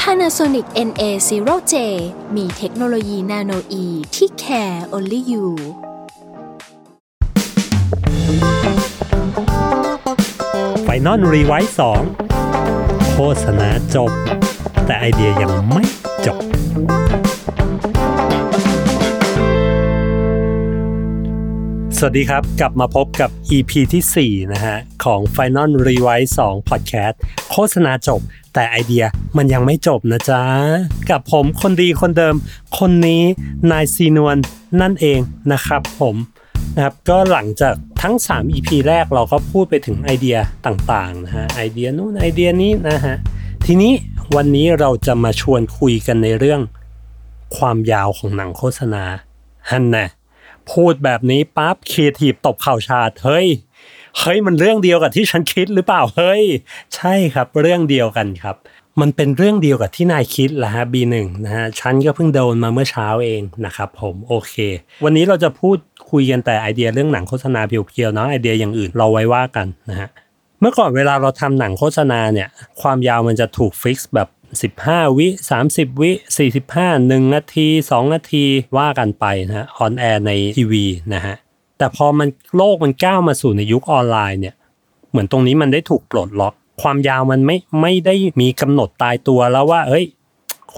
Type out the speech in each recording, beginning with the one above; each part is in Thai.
Panasonic NA0J มีเทคโนโลยี nanoe ที่ care only you final revise สองโฆษณาจบ แต่ไอเดียยังไม่จบ สวัสดีครับ กลับมาพบกับ EP ที่ 4 นะฮะ ของ Final Rewise 2 Podcast โฆษณาจบ แต่ไอเดียมันยังไม่จบนะจ๊ะ กับผมคนดีคนเดิม คนนี้นายซีนวลนั่นเองนะครับผมนะครับก็หลังจากทั้ง 3 EP แรกเราก็พูดไปถึงไอเดียต่างๆนะฮะไอเดียนู้นไอเดียนี้นะฮะ ทีนี้วันนี้เราจะมาชวนคุยกันในเรื่องความยาวของหนังโฆษณาฮันนะ พูดแบบนี้ปั๊บครีเอทีฟตบเข่าฉาดเฮ้ยเฮ้ยมันเรื่องเดียวกับที่ฉันคิดหรือเปล่าเฮ้ย ใช่ครับเรื่องเดียวกันครับ มันเป็นเรื่องเดียวกับที่นายคิดแหละฮะ B1 นะฮะฉันก็เพิ่งโดนมาเมื่อเช้าเองนะครับผมโอเค วันนี้เราจะพูดคุยกันแต่ไอเดียเรื่องหนังโฆษณาเพียวๆเนาะไอเดียอย่างอื่นเราไว้ว่ากันนะฮะเมื่อก่อนเวลาเราทำหนังโฆษณาเนี่ย ความยาวมันจะถูก fix แบบ 15 วิ 30 วิ 45 1 นาที 2 นาทีว่ากันไปนะฮะออนแอร์ในทีวีนะฮะ แต่พอมันโลกมันก้าวมาสู่ในยุคออนไลน์เนี่ย เหมือนตรงนี้มันได้ถูกปลดล็อก ความยาวมันไม่ไม่ได้มีกำหนดตายตัวแล้วว่า เอ้ย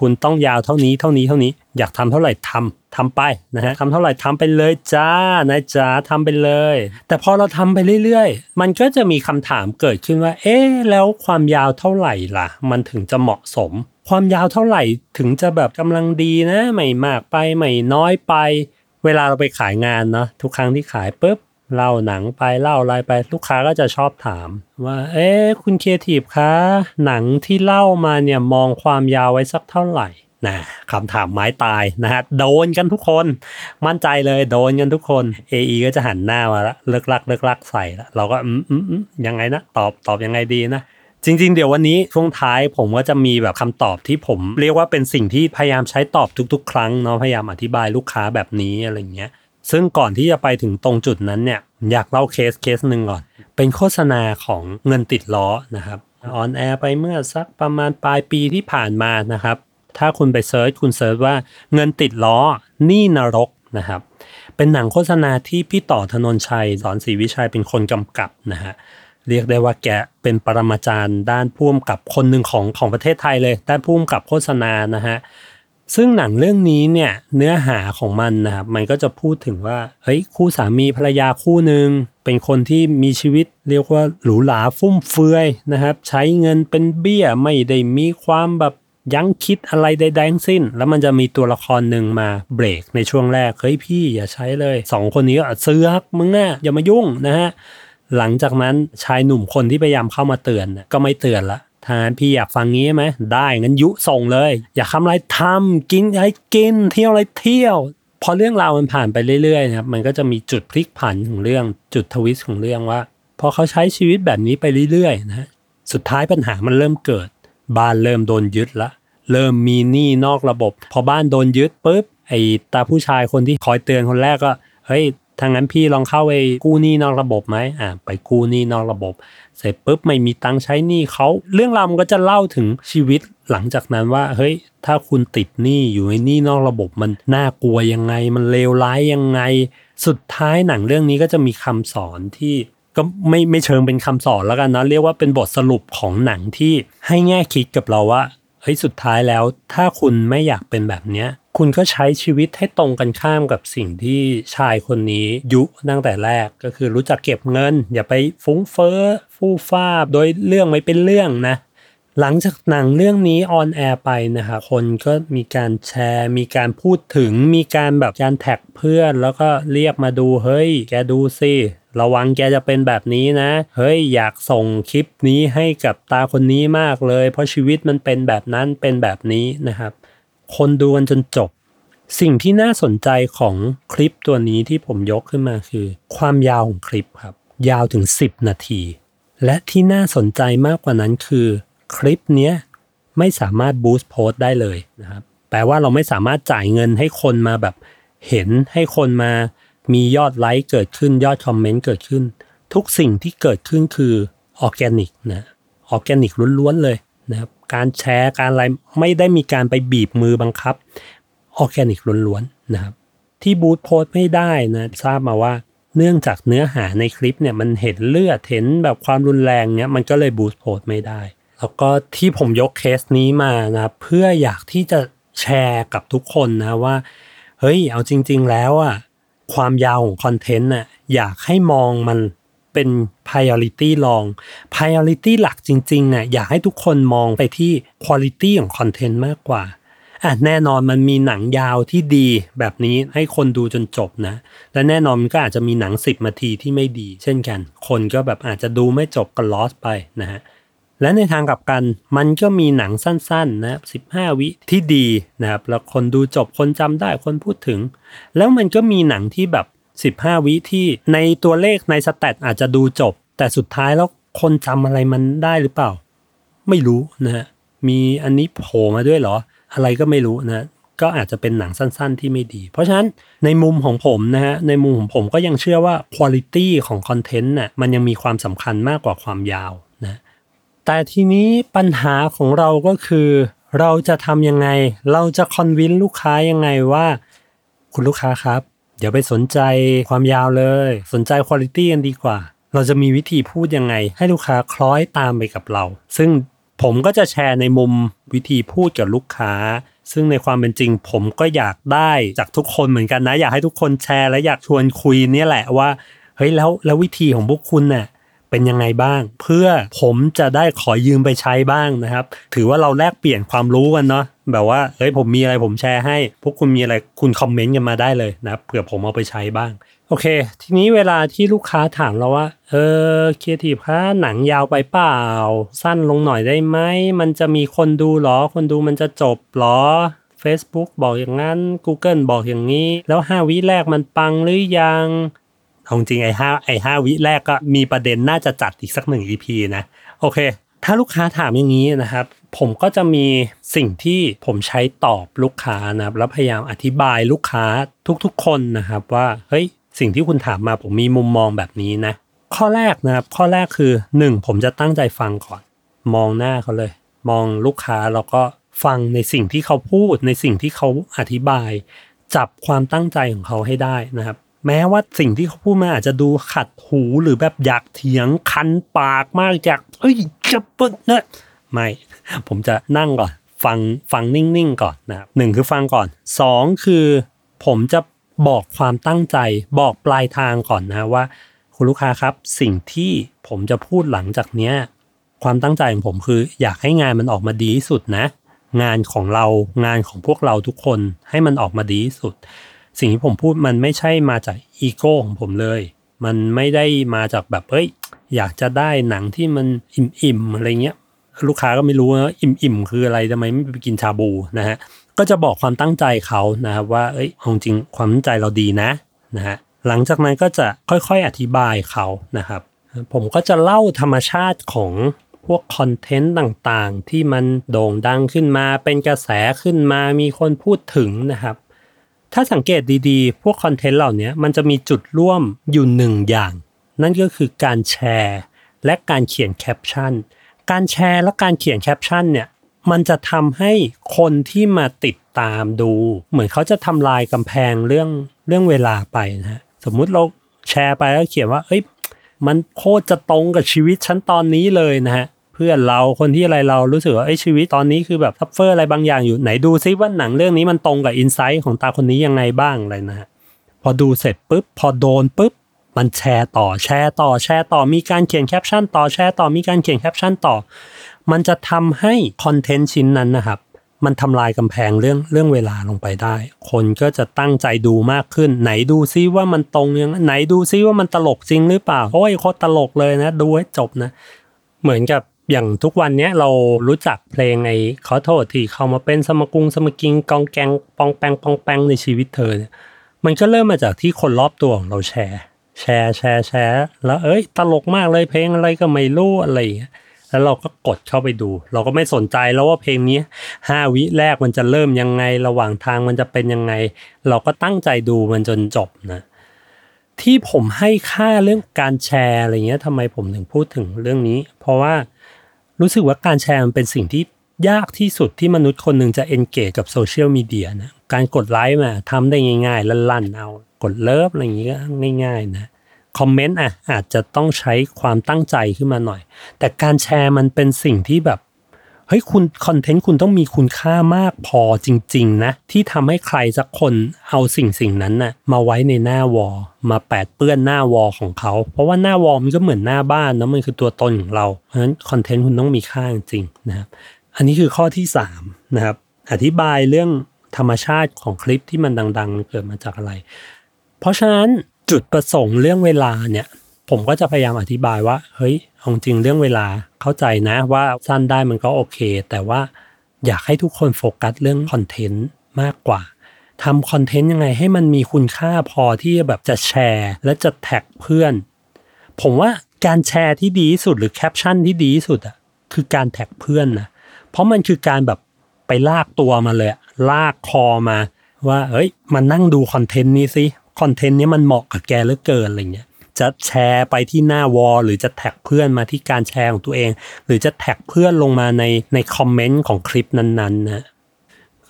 คุณต้องยาวเท่านี้เท่านี้เท่านี้ อยากทำเท่าไหร่ทำทำไปนะฮะทำเท่าไหร่ทำไปเลยจ้านายจ้าทำไปเลย แต่พอเราทำไปเรื่อยๆ มันก็จะมีคำถามเกิดขึ้นว่า เอ๊ะแล้วความยาวเท่าไหร่ล่ะ มันถึงจะเหมาะสม ความยาวเท่าไหร่ถึงจะแบบกำลังดีนะ ไม่มากไปไม่น้อยไป เวลาเราไปขายงานเนาะทุกครั้งที่ขายปุ๊บ เล่าหนังไปเล่าอะไรไปลูกค้าก็จะชอบถาม ว่า เอ๊ะคุณครีเอทีฟคะหนังที่เล่ามาเนี่ยมองความยาวไว้สักเท่าไหร่นะคำถามไม้ตายนะฮะโดนกันทุกคน มั่นใจเลยโดนกันทุกคน AE ก็จะหันหน้ามาละเลิกลักเลิกลักใส่ละเราก็อืมอืมอืมยังไงนะตอบตอบยังไงดีนะจริง ๆ เดี๋ยววันนี้ช่วงท้ายผมก็จะมีแบบคำตอบที่ผมเรียกว่าเป็นสิ่งที่พยายามใช้ตอบทุก ๆ ครั้งเนาะพยายามอธิบายลูกค้าแบบนี้อะไรเงี้ย ซึ่งก่อนที่จะไปถึงตรงจุดนั้นเนี่ยอยากเล่า case case หนึ่งก่อน เป็นโฆษณาของเงินติดล้อนะครับ on air ไปเมื่อสักประมาณปลายปีที่ผ่านมานะครับ ถ้าคุณไป search คุณ search ว่าเงินติดล้อนี่นรกนะครับ เป็นหนังโฆษณาที่พี่ต่อธนนชัย สอนศรีวิชัยเป็นคนกำกับนะฮะเรียกได้ว่าแกเป็นปรมาจารย์ด้านพุ่มกับคนหนึ่งของของประเทศไทยเลย ด้านพุ่มกับโฆษณานะฮะ ซึ่งหนังเรื่องนี้เนี่ยเนื้อหาของมันนะครับมันก็จะพูดถึงว่าเฮ้ยคู่สามีภรรยาคู่หนึ่งเป็นคนที่มีชีวิตเรียกว่าหรูหราฟุ่มเฟือยนะครับ ใช้เงินเป็นเบี้ยไม่ได้มีความแบบยั้งคิดอะไรใดๆทั้งสิ้น แล้วมันจะมีตัวละครหนึ่งมาเบรกในช่วงแรกเฮ้ยพี่อย่าใช้เลยสองคนนี้ก็เสือกมึงอะอย่ามายุ่งนะฮะหลังจากนั้นชายหนุ่มคนที่พยายามเข้ามาเตือนก็ไม่เตือนละ ทานพี่อยากฟังงี้ไหมได้งั้นยุส่งเลย อยากทำอะไรทำกินอะไรกิน เที่ยวอะไรเที่ยวพอเรื่องราวมันผ่านไปเรื่อยๆนะครับมันก็จะมีจุดพลิกผันของเรื่องจุด twist ของเรื่องว่า พอเขาใช้ชีวิตแบบนี้ไปเรื่อยๆนะสุดท้ายปัญหามันเริ่มเกิด บ้านเริ่มโดนยึดละเริ่มมีหนี้นอกระบบ พอบ้านโดนยึดปุ๊บไอ้ตาผู้ชายคนที่คอยเตือนคนแรกก็เฮ้ย ทางนั้นพี่ลองเข้าไปกู้หนี้นอกระบบไหมอ่าไปกู้หนี้นอกระบบ เสร็จปุ๊บไม่มีตังค์ใช้หนี้เขาเรื่องราวมันก็จะเล่าถึงชีวิตหลังจากนั้นว่าเฮ้ยถ้าคุณติดหนี้อยู่ในหนี้นอกระบบมันน่ากลัวยังไง มันเลวร้ายยังไง สุดท้ายหนังเรื่องนี้ก็จะมีคำสอนที่ก็ไม่ไม่เชิงเป็นคำสอนแล้วกันนะเรียกว่าเป็นบทสรุปของหนังที่ให้แง่คิดกับเราว่า ฮ้ยสุดท้ายแล้ว ถ้าคุณไม่อยากเป็นแบบเนี้ย คุณก็ใช้ชีวิตให้ตรงกันข้ามกับสิ่งที่ชายคนนี้ยุตั้งแต่แรกก็คือรู้จักเก็บเงิน อย่าไปฟุ้งเฟ้อฟู่ฟ้าโดยเรื่องไม่เป็นเรื่องนะหลังจากหนังเรื่องนี้ on air ไปนะครับคนก็มีการแชร์ มีการพูดถึง มีการแบบการแท็กเพื่อน แล้วก็เรียกมาดูเฮ้ย แกดูสิ ระวังแกจะเป็นแบบนี้นะ เฮ้ยอยากส่งคลิปนี้ให้กับตาคนนี้มากเลย เพราะชีวิตมันเป็นแบบนั้นเป็นแบบนี้นะครับ คนดูกันจนจบ สิ่งที่น่าสนใจของคลิปตัวนี้ที่ผมยกขึ้นมาคือ ความยาวของคลิปครับ ยาวถึง 10 นาที และที่น่าสนใจมากกว่านั้นคือ คลิปเนี้ยไม่สามารถ boost post ได้เลยนะครับแปลว่าเราไม่สามารถจ่ายเงินให้คนมาแบบเห็นให้คนมา มียอดไลค์เกิดขึ้นยอดคอมเมนต์เกิดขึ้น ทุกสิ่งที่เกิดขึ้นคือออร์แกนิกนะออร์แกนิกล้วนๆเลยนะครับการแชร์การอะไรไม่ได้มีการไปบีบมือบังคับออร์แกนิกล้วนๆนะครับที่ boost post ไม่ได้นะทราบมาว่าเนื่องจากเนื้อหาในคลิปเนี่ยมันเห็นเลือดเห็นแบบความรุนแรงเนี่ยมันก็เลย boost post ไม่ได้ แล้วก็ที่ผมยกเคสนี้มานะเพื่ออยากที่จะแชร์กับทุกคนนะว่า เฮ้ยเอาจริง ๆ แล้วอะ ความยาวของคอนเทนต์น่ะอยากให้มองมันเป็น priority รอง priority หลักจริงๆน่ะอยากให้ทุกคนมองไปที่ quality ของคอนเทนต์มากกว่าอะแน่นอนมันมีหนังยาวที่ดีแบบนี้ให้คนดูจนจบนะ และแน่นอนมันก็อาจจะมีหนัง 10นาทีที่ไม่ดี เช่นกัน คนก็แบบอาจจะดูไม่จบก็ lost ไปนะฮะ และในทางกลับกันมันก็มีหนังสั้นๆนะครับ15วิที่ดีนะครับแล้วคนดูจบคนจำได้คนพูดถึง แล้วมันก็มีหนังที่แบบ 15 วิที่ในตัวเลขในสแตทอาจจะดูจบ แต่สุดท้ายแล้วคนจำอะไรมันได้หรือเปล่า ไม่รู้นะฮะมีอันนี้โผล่มาด้วยเหรอ อะไรก็ไม่รู้นะก็อาจจะเป็นหนังสั้นๆที่ไม่ดี เพราะฉะนั้นในมุมของผมนะฮะในมุมของผมก็ยังเชื่อว่าคุณภาพของคอนเทนต์น่ะมันยังมีความสำคัญมากกว่าความยาว แต่ทีนี้ปัญหาของเราก็คือ เราจะทำยังไง เราจะคอนวินลูกค้ายังไงว่า คุณลูกค้าครับ เดี๋ยวไปสนใจความยาวเลย สนใจคุณภาพกันดีกว่า เราจะมีวิธีพูดยังไง ให้ลูกค้าคล้อยตามไปกับเรา ซึ่งผมก็จะแชร์ในมุมวิธีพูดกับลูกค้า ซึ่งในความเป็นจริง ผมก็อยากได้จากทุกคนเหมือนกันนะ อยากให้ทุกคนแชร์และอยากชวนคุยเนี่ยแหละว่าเฮ้ยแล้วแล้ววิธีของพวกคุณเน่ะ เป็นยังไงบ้าง เพื่อผมจะได้ขอยืมไปใช้บ้างนะครับ ถือว่าเราแลกเปลี่ยนความรู้กันเนาะแบบว่าเฮ้ยผมมีอะไรผมแชร์ให้ พวกคุณมีอะไรคุณคอมเมนต์กันมาได้เลยนะครับเผื่อผมเอาไปใช้บ้าง โอเค ทีนี้เวลาที่ลูกค้าถามเราว่า เออครีเอทีฟคะหนังยาวไปเปล่า สั้นลงหน่อยได้ไหมมันจะมีคนดูหรอ คนดูมันจะจบหรอ Facebook บอกอย่างนั้น Google บอกอย่างนี้ แล้ว 5 วิแรกมันปังหรือยัง เอาจริงไอ้ห้าไอ้ห้าวิแรกก็มีประเด็นน่าจะจัดอีกสักหนึ่ง EP นะ โอเค ถ้าลูกค้าถามอย่างนี้นะครับ ผมก็จะมีสิ่งที่ผมใช้ตอบลูกค้านะครับแล้วพยายามอธิบายลูกค้าทุกๆ คนนะครับ ว่าเฮ้ยสิ่งที่คุณถามมาผมมีมุมมองแบบนี้นะ ข้อแรกนะครับ ข้อแรกคือ 1 ผมจะตั้งใจฟังก่อน มองหน้าเขาเลย มองลูกค้าแล้วก็ฟังในสิ่งที่เขาพูดในสิ่งที่เขาอธิบาย จับความตั้งใจของเขาให้ได้นะครับ แม้ว่าสิ่งที่เขาพูดมาอาจจะดูขัดหูหรือแบบอยากเถียงคันปากมากอยากเอ้ยจะเปิดนะไม่ ผมจะนั่งก่อน ฟังฟังนิ่งๆก่อนนะครับหนึ่งคือฟังก่อนสองคือ ผมจะบอกความตั้งใจ บอกปลายทางก่อนนะว่า คุณลูกค้าครับ สิ่งที่ผมจะพูดหลังจากเนี้ยความตั้งใจของผมคืออยากให้งานมันออกมาดีที่สุดนะ งานของเรางานของพวกเราทุกคนให้มันออกมาดีที่สุด สิ่งที่ผมพูดมันไม่ใช่มาจากอีโก้ของผมเลย มันไม่ได้มาจากแบบเอ้ยอยากจะได้หนังที่มันอิ่มๆอะไรเงี้ย ลูกค้าก็ไม่รู้ว่าอิ่มๆคืออะไรทำไมไม่ไปกินชาบูนะฮะก็จะบอกความตั้งใจเขานะครับว่าเอ้ยจริงความตั้งใจเราดีนะนะฮะหลังจากนั้นก็จะค่อยๆอธิบายเขานะครับ ผมก็จะเล่าธรรมชาติของพวกคอนเทนต์ต่างๆ ที่มันโด่งดังขึ้นมาเป็นกระแสขึ้นมามีคนพูดถึงนะครับ ถ้าสังเกตดีๆ พวกคอนเทนต์เหล่านี้มันจะมีจุดร่วมอยู่หนึ่งอย่าง นั่นก็คือการแชร์ และการเขียนแคปชั่น การแชร์และการเขียนแคปชั่นเนี่ยมันจะทำให้คนที่มาติดตามดู เหมือนเขาจะทำลายกำแพงเรื่องเรื่องเวลาไปนะฮะสมมุติเราแชร์ไปแล้วเขียนว่า เอ้ย มันโคตรจะตรงกับชีวิตฉันตอนนี้เลยนะฮะ เพื่อนเราคนที่อะไรเรารู้สึกว่าไอ้ชีวิตตอนนี้คือแบบ suffer อะไรบางอย่างอยู่ไหนดูซิว่าหนังเรื่องนี้มันตรงกับ insight ของตาคนนี้ยังไงบ้างอะไรนะฮะพอดูเสร็จปุ๊บพอโดนปุ๊บมันแชร์ต่อแชร์ต่อแชร์ต่อมีการเขียนแคปชั่นต่อแชร์ต่อมีการเขียนแคปชั่นต่อ มันจะทำให้คอนเทนต์ชิ้นนั้นนะครับมันทำลายกำแพงเรื่องเรื่องเวลาลงไปได้ คนก็จะตั้งใจดูมากขึ้น ไหนดูซิว่ามันตรงยังไหนดูซิว่ามันตลกจริงหรือเปล่าโอ้ยโคตรตลกเลยนะ ดูให้จบนะ เหมือนกับ อย่างทุกวันเนี้ยเรารู้จักเพลงไอ้ขอโทษที่เข้ามาเป็นสมกุงสมกิงกองแกงปองแปงปองแปงในชีวิตเธอเนี่ยมันก็เริ่มมาจากที่คนรอบตัวของเราแชร์ แชร์แชร์แชร์แล้วเอ้ย ตลกมากเลยเพลงอะไรก็ไม่รู้อะไรอย่างเงี้ยแล้วเราก็กดเข้าไปดู เราก็ไม่สนใจแล้วว่าเพลงนี้ห้าวิแรกมันจะเริ่มยังไงระหว่างทางมันจะเป็นยังไง เราก็ตั้งใจดูมันจนจบนะที่ผมให้ค่าเรื่องการแชร์อะไรเงี้ยทำไมผมถึงพูดถึงเรื่องนี้ เพราะว่า รู้สึกว่าการแชร์มันเป็นสิ่งที่ยากที่สุดที่มนุษย์คนหนึ่งจะ engage กับโซเชียลมีเดียนะการกดไลค์มาทำได้ง่ายๆลั่นๆเอากด love อะไรอย่างงี้ก็ง่ายๆนะคอมเมนต์อะอาจจะต้องใช้ความตั้งใจขึ้นมาหน่อย แต่การแชร์มันเป็นสิ่งที่แบบ เฮ้ยคุณคอนเทนต์คุณต้องมีคุณค่ามากพอจริง ๆ นะ ที่ทำให้ใครสักคนเอาสิ่งสิ่งนั้นน่ะมาไว้ในหน้าวอลมาแปดเปื้อนหน้าวอลของเขา เพราะว่าหน้าวอลมันก็เหมือนหน้าบ้านนะมันคือตัวตนของเรา เพราะฉะนั้นคอนเทนต์คุณต้องมีค่าจริงนะครับอันนี้คือข้อที่3นะครับอธิบายเรื่องธรรมชาติของคลิปที่มันดัง ๆ เกิดมาจากอะไร เพราะฉะนั้นจุดประสงค์เรื่องเวลาเนี่ยผมก็จะพยายามอธิบายว่า เฮ้ย เอาจริงเรื่องเวลาเข้าใจนะว่าสั้นได้มันก็โอเค แต่ว่าอยากให้ทุกคนโฟกัสเรื่องคอนเทนต์มากกว่าทำคอนเทนต์ยังไงให้มันมีคุณค่าพอที่แบบจะแชร์และจะแท็กเพื่อน ผมว่าการแชร์ที่ดีที่สุดหรือแคปชั่นที่ดีที่สุดอะคือการแท็กเพื่อนนะเพราะมันคือการแบบไปลากตัวมาเลย ลากคอมาว่าเฮ้ย มันนั่งดูคอนเทนต์นี้สิคอนเทนต์นี้มันเหมาะกับแกเหลือเกินอะไรเงี้ย จะแชร์ไปที่หน้า wall หรือจะแท็กเพื่อนมาที่การแชร์ของตัวเอง หรือจะแท็กเพื่อนลงมาในในคอมเมนต์ของคลิปนั้นๆนะ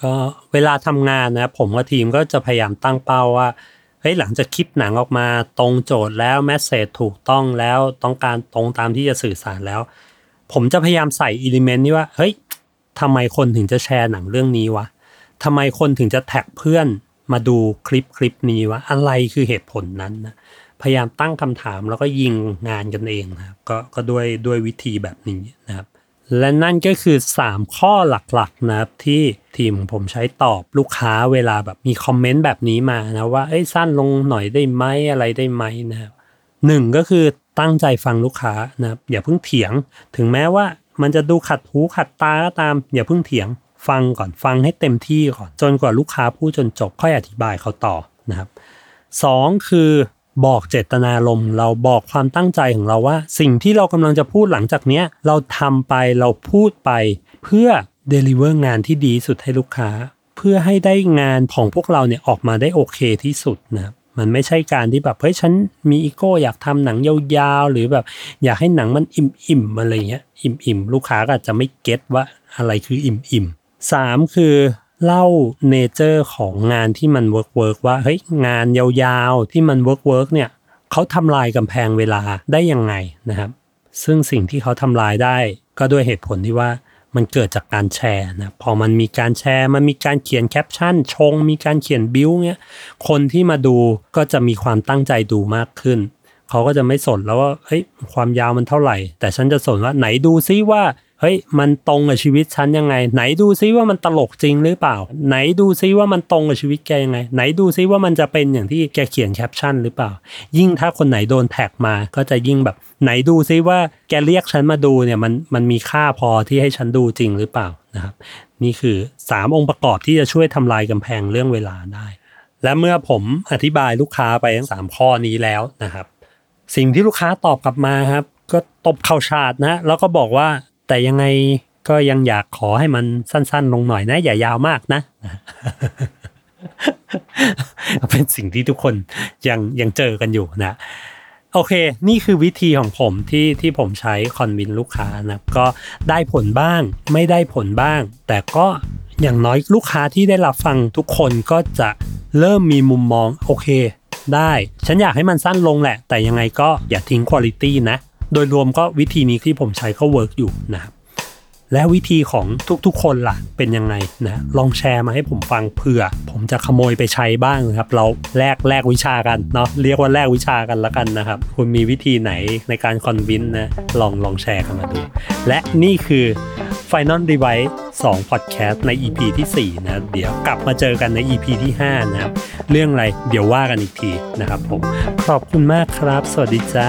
ก็เวลาทำงานนะผมกับทีมก็จะพยายามตั้งเป้าว่าเฮ้ยหลังจากคลิปหนังออกมาตรงโจทย์แล้ว message ถูกต้องแล้วต้องการตรงตามที่จะสื่อสารแล้ว ผมจะพยายามใส่ element นี้ว่าเฮ้ยทำไมคนถึงจะแชร์หนังเรื่องนี้วะทำไมคนถึงจะแท็กเพื่อนมาดูคลิปคลิปนี้วะอะไรคือเหตุผลนั้นนะ พยายามตั้งคำถามแล้วก็ยิงงานกันเองนะครับก็ก็ด้วยด้วยวิธีแบบนี้นะครับ และนั่นก็คือ 3 ข้อหลักๆนะครับที่ทีมผมใช้ตอบลูกค้าเวลาแบบมีคอมเมนต์แบบนี้มานะว่าเอ้ยสั้นลงหน่อยได้ไหมอะไรได้ไหมนะครับหนึ่งก็คือตั้งใจฟังลูกค้านะครับอย่าเพิ่งเถียง ถึงแม้ว่ามันจะดูขัดหูขัดตาก็ตาม อย่าเพิ่งเถียง ฟังก่อนฟังให้เต็มที่ก่อนจนกว่าลูกค้าพูดจนจบค่อยอธิบายเขาต่อนะครับสองคือ บอกเจตนารมณ์เราบอกความตั้งใจของเราว่า สิ่งที่เรากำลังจะพูดหลังจากเนี้ยเราทำไปเราพูดไป เพื่อเดลิเวอร์งานที่ดีสุดให้ลูกค้า เพื่อให้ได้งานของพวกเราเนี่ยออกมาได้โอเคที่สุดนะมันไม่ใช่การที่แบบเฮ้ยฉันมีอีโก้อยากทำหนังยาวๆ หรือแบบ อยากให้หนังมันอิ่มๆอะไรเงี้ยอิ่มๆ ลูกค้าก็อาจจะไม่ get ว่าอะไรคืออิ่มๆสามคือ เล่า nature ของงานที่มัน work work ว่าเฮ้ยงานยาวๆที่มัน work work เนี่ยเขาทำลายกำแพงเวลาได้ยังไงนะครับ ซึ่งสิ่งที่เขาทำลายได้ก็ด้วยเหตุผลที่ว่ามันเกิดจากการแชร์นะพอมันมีการแชร์ มันมีการเขียนแคปชั่นชง มีการเขียนบิวเนี้ยคนที่มาดูก็จะมีความตั้งใจดูมากขึ้น เขาก็จะไม่สนแล้วว่าเฮ้ยความยาวมันเท่าไหร่ แต่ฉันจะสนว่าไหนดูซิว่า เฮ้ยมันตรงกับชีวิตฉันยังไง ไหนดูซิว่ามันตลกจริงหรือเปล่า ไหนดูซิว่ามันตรงกับชีวิตแกยังไง ไหนดูซิว่ามันจะเป็นอย่างที่แกเขียนแคปชั่นหรือเปล่า ยิ่งถ้าคนไหนโดนแท็กมาก็จะยิ่งแบบ ไหนดูซิว่าแกเรียกฉันมาดูเนี่ยมันมันมีค่าพอที่ให้ฉันดูจริงหรือเปล่านะครับ นี่คือ 3 องค์ประกอบที่จะช่วยทำลายกำแพงเรื่องเวลาได้ และเมื่อผมอธิบายลูกค้าไปทั้งสามข้อนี้แล้วนะครับ สิ่งที่ลูกค้าตอบกลับมาครับก็ตบเข่าชาดนะแล้วก็บอกว่า แต่ยังไงก็ยังอยากขอให้มันสั้นๆ ลงหน่อยนะ อย่ายาวมากนะ เป็นสิ่งที่ทุกคนยังยังเจอกันอยู่นะ โอเค นี่คือวิธีของผมที่ที่ผมใช้ convince ลูกค้านะก็ได้ผลบ้างไม่ได้ผลบ้าง แต่ก็อย่างน้อยลูกค้าที่ได้รับฟังทุกคนก็จะเริ่มมีมุมมอง โอเค ได้ ฉันอยากให้มันสั้นลงแหละ แต่ยังไงก็อย่าทิ้งคุณภาพนะ โดยรวมก็วิธีนี้ที่ผมใช้ก็ work อยู่นะครับและวิธีของทุกๆคนล่ะเป็นยังไงนะลองแชร์มาให้ผมฟังเผื่อ ผมจะขโมยไปใช้บ้างนะครับ เราแลกแลกวิชากันเนาะเรียกว่าแลกวิชากันล้วกันนะครับ คุณมีวิธีไหนในการคอนวินนะลองลองแชร์กันมาดู และนี่คือ Final Device 2 Podcast ใน EP ที่ 4 นะเดี๋ยวกลับมาเจอกันใน EP ที่ 5 นะครับ เรื่องอะไรเดี๋ยวว่ากันอีกทีนะครับผมขอบคุณมากครับ สวัสดีจ้า